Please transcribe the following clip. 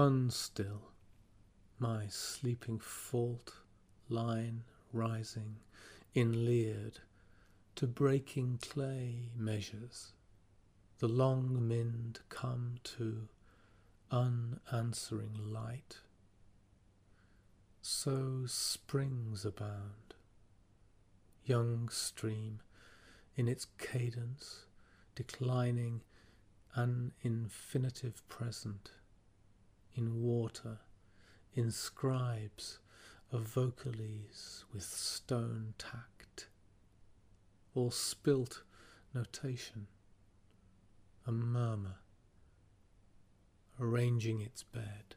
Unstill, my sleeping fault line rising in leered to breaking clay measures, the long mind come to unanswering light. So springs abound, young stream in its cadence declining an infinitive present in water inscribes a vocalese with stone tact or spilt notation a murmur arranging its bed